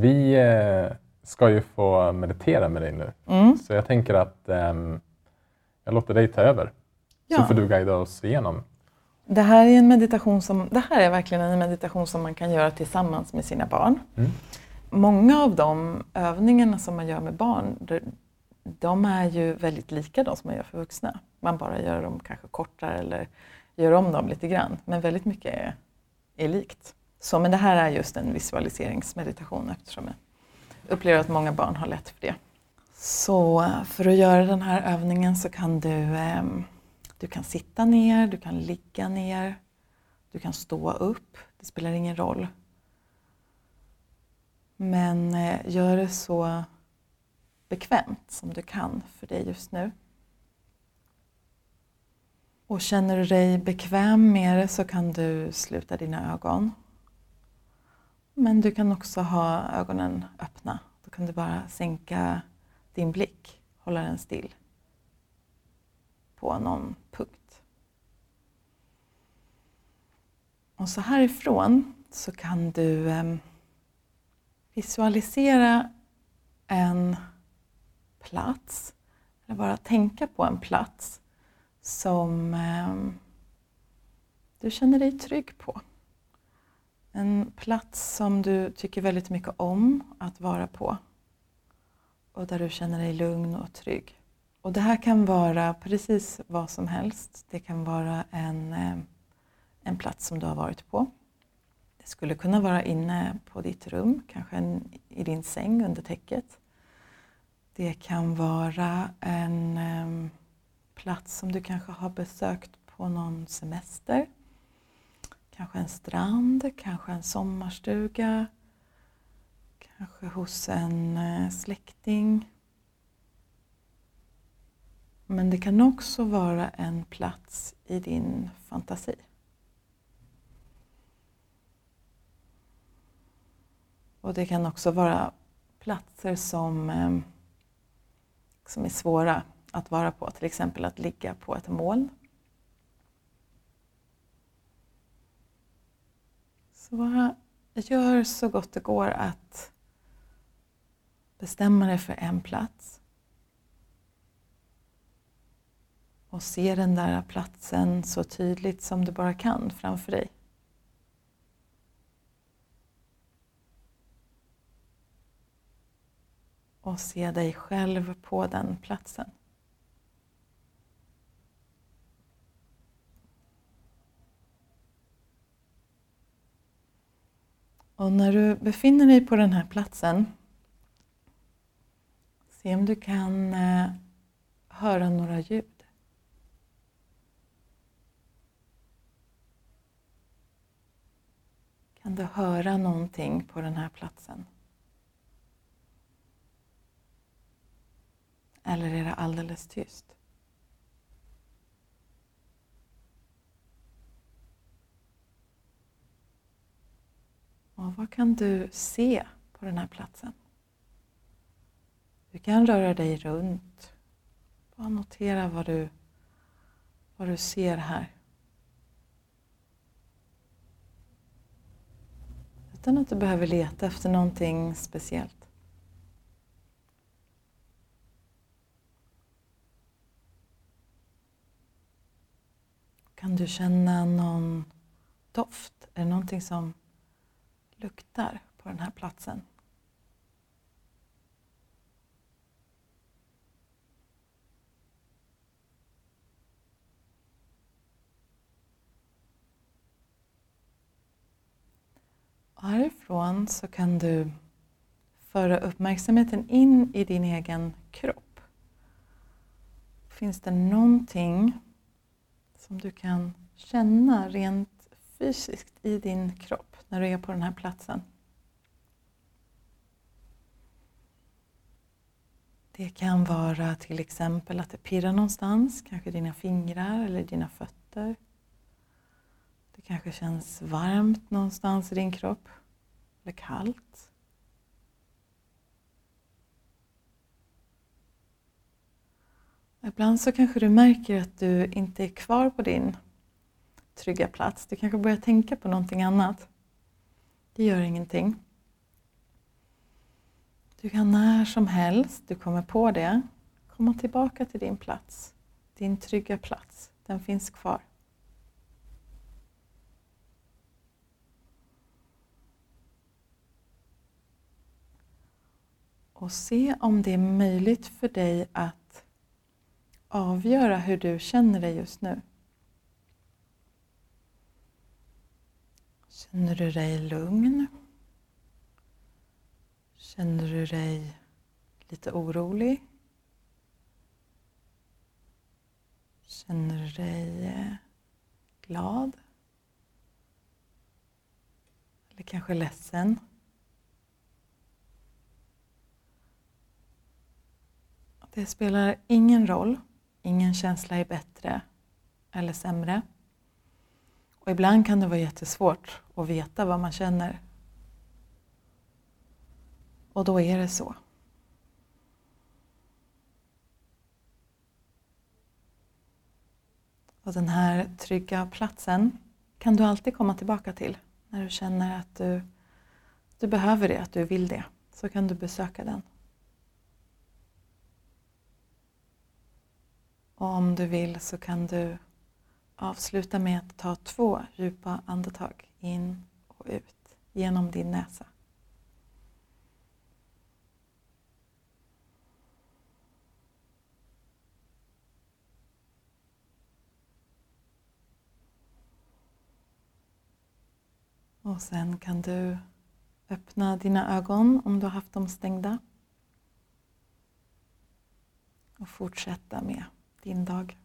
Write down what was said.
Vi eh, ska ju få meditera med dig nu. Mm. Så jag tänker att ehm, jag låter dig ta över. Så Ja. får du guida oss igenom. Det här är en meditation som, det här är verkligen en meditation som man kan göra tillsammans med sina barn. Mm. Många av de övningarna som man gör med barn, de, de är ju väldigt lika de som man gör för vuxna. Man bara gör dem kanske kortare eller gör om dem lite grann. Men väldigt mycket är, är likt. Så, men det här är just en visualiseringsmeditation eftersom jag upplever att många barn har lätt för det. Så eh, för att göra den här övningen så kan du, ehm, du kan sitta ner, du kan ligga ner, du kan stå upp. Det spelar ingen roll. Men eh, gör det så bekvämt som du kan för dig just nu. Och känner du dig bekväm med det så kan du sluta dina ögon. Men du kan också ha ögonen öppna. Då kan du bara sänka din blick, hålla den still på någon punkt. Och så härifrån så kan du ehm, visualisera en plats, eller bara tänka på en plats som ehm, du känner dig trygg på. En plats som du tycker väldigt mycket om att vara på och där du känner dig lugn och trygg. Och det här kan vara precis vad som helst. Det kan vara en, eh, en plats som du har varit på. Det skulle kunna vara inne på ditt rum, kanske en, i din säng under täcket. Det kan vara en eh, plats som du kanske har besökt på någon semester. Kanske en strand, kanske en sommarstuga, kanske hos en eh, släkting. Men det kan också vara en plats i din fantasi. Och det kan också vara platser som, eh, som är svåra att vara på, till exempel att ligga på ett moln. Så bara gör så gott det går att bestämma dig för en plats och se den där platsen så tydligt som du bara kan framför dig. Och se dig själv på den platsen. Och när du befinner dig på den här platsen, se om du kan eh, höra några ljud. Kan du höra någonting på den här platsen? Eller är det alldeles tyst? Och vad kan du se på den här platsen? Du kan röra dig runt. Bara notera vad du, vad du ser här. Utan att du behöver leta efter någonting speciellt. Kan du känna någon doft? Är det någonting som luktar på den här platsen? Och härifrån så kan du föra uppmärksamheten in i din egen kropp. Finns det någonting som du kan känna rent fysiskt i din kropp när du är på den här platsen? Det kan vara till exempel att det pirrar någonstans, kanske dina fingrar eller dina fötter. Det kanske känns varmt någonstans i din kropp, eller kallt. Ibland så kanske du märker att du inte är kvar på din trygga plats. Du kanske börjar tänka på någonting annat. Det gör ingenting. Du kan när som helst du kommer på det komma tillbaka till din plats, din trygga plats. Den finns kvar. Och se om det är möjligt för dig att avgöra hur du känner dig just nu. Känner du dig lugn? Känner du dig lite orolig? Känner du dig eh, glad? Eller kanske ledsen? Det spelar ingen roll. Ingen känsla är bättre eller sämre. Och ibland kan det vara jättesvårt att veta vad man känner. Och då är det så. Och den här trygga platsen kan du alltid komma tillbaka till när du känner att du, du behöver det, att du vill det. Så kan du besöka den. Och om du vill så kan du avsluta med att ta två djupa andetag in och ut genom din näsa. Och sen kan du öppna dina ögon om du har haft dem stängda och fortsätta med din dag.